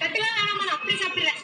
கட்டுலாம் வேணாமா நான் அப்படியே சாப்பிடுறேன்.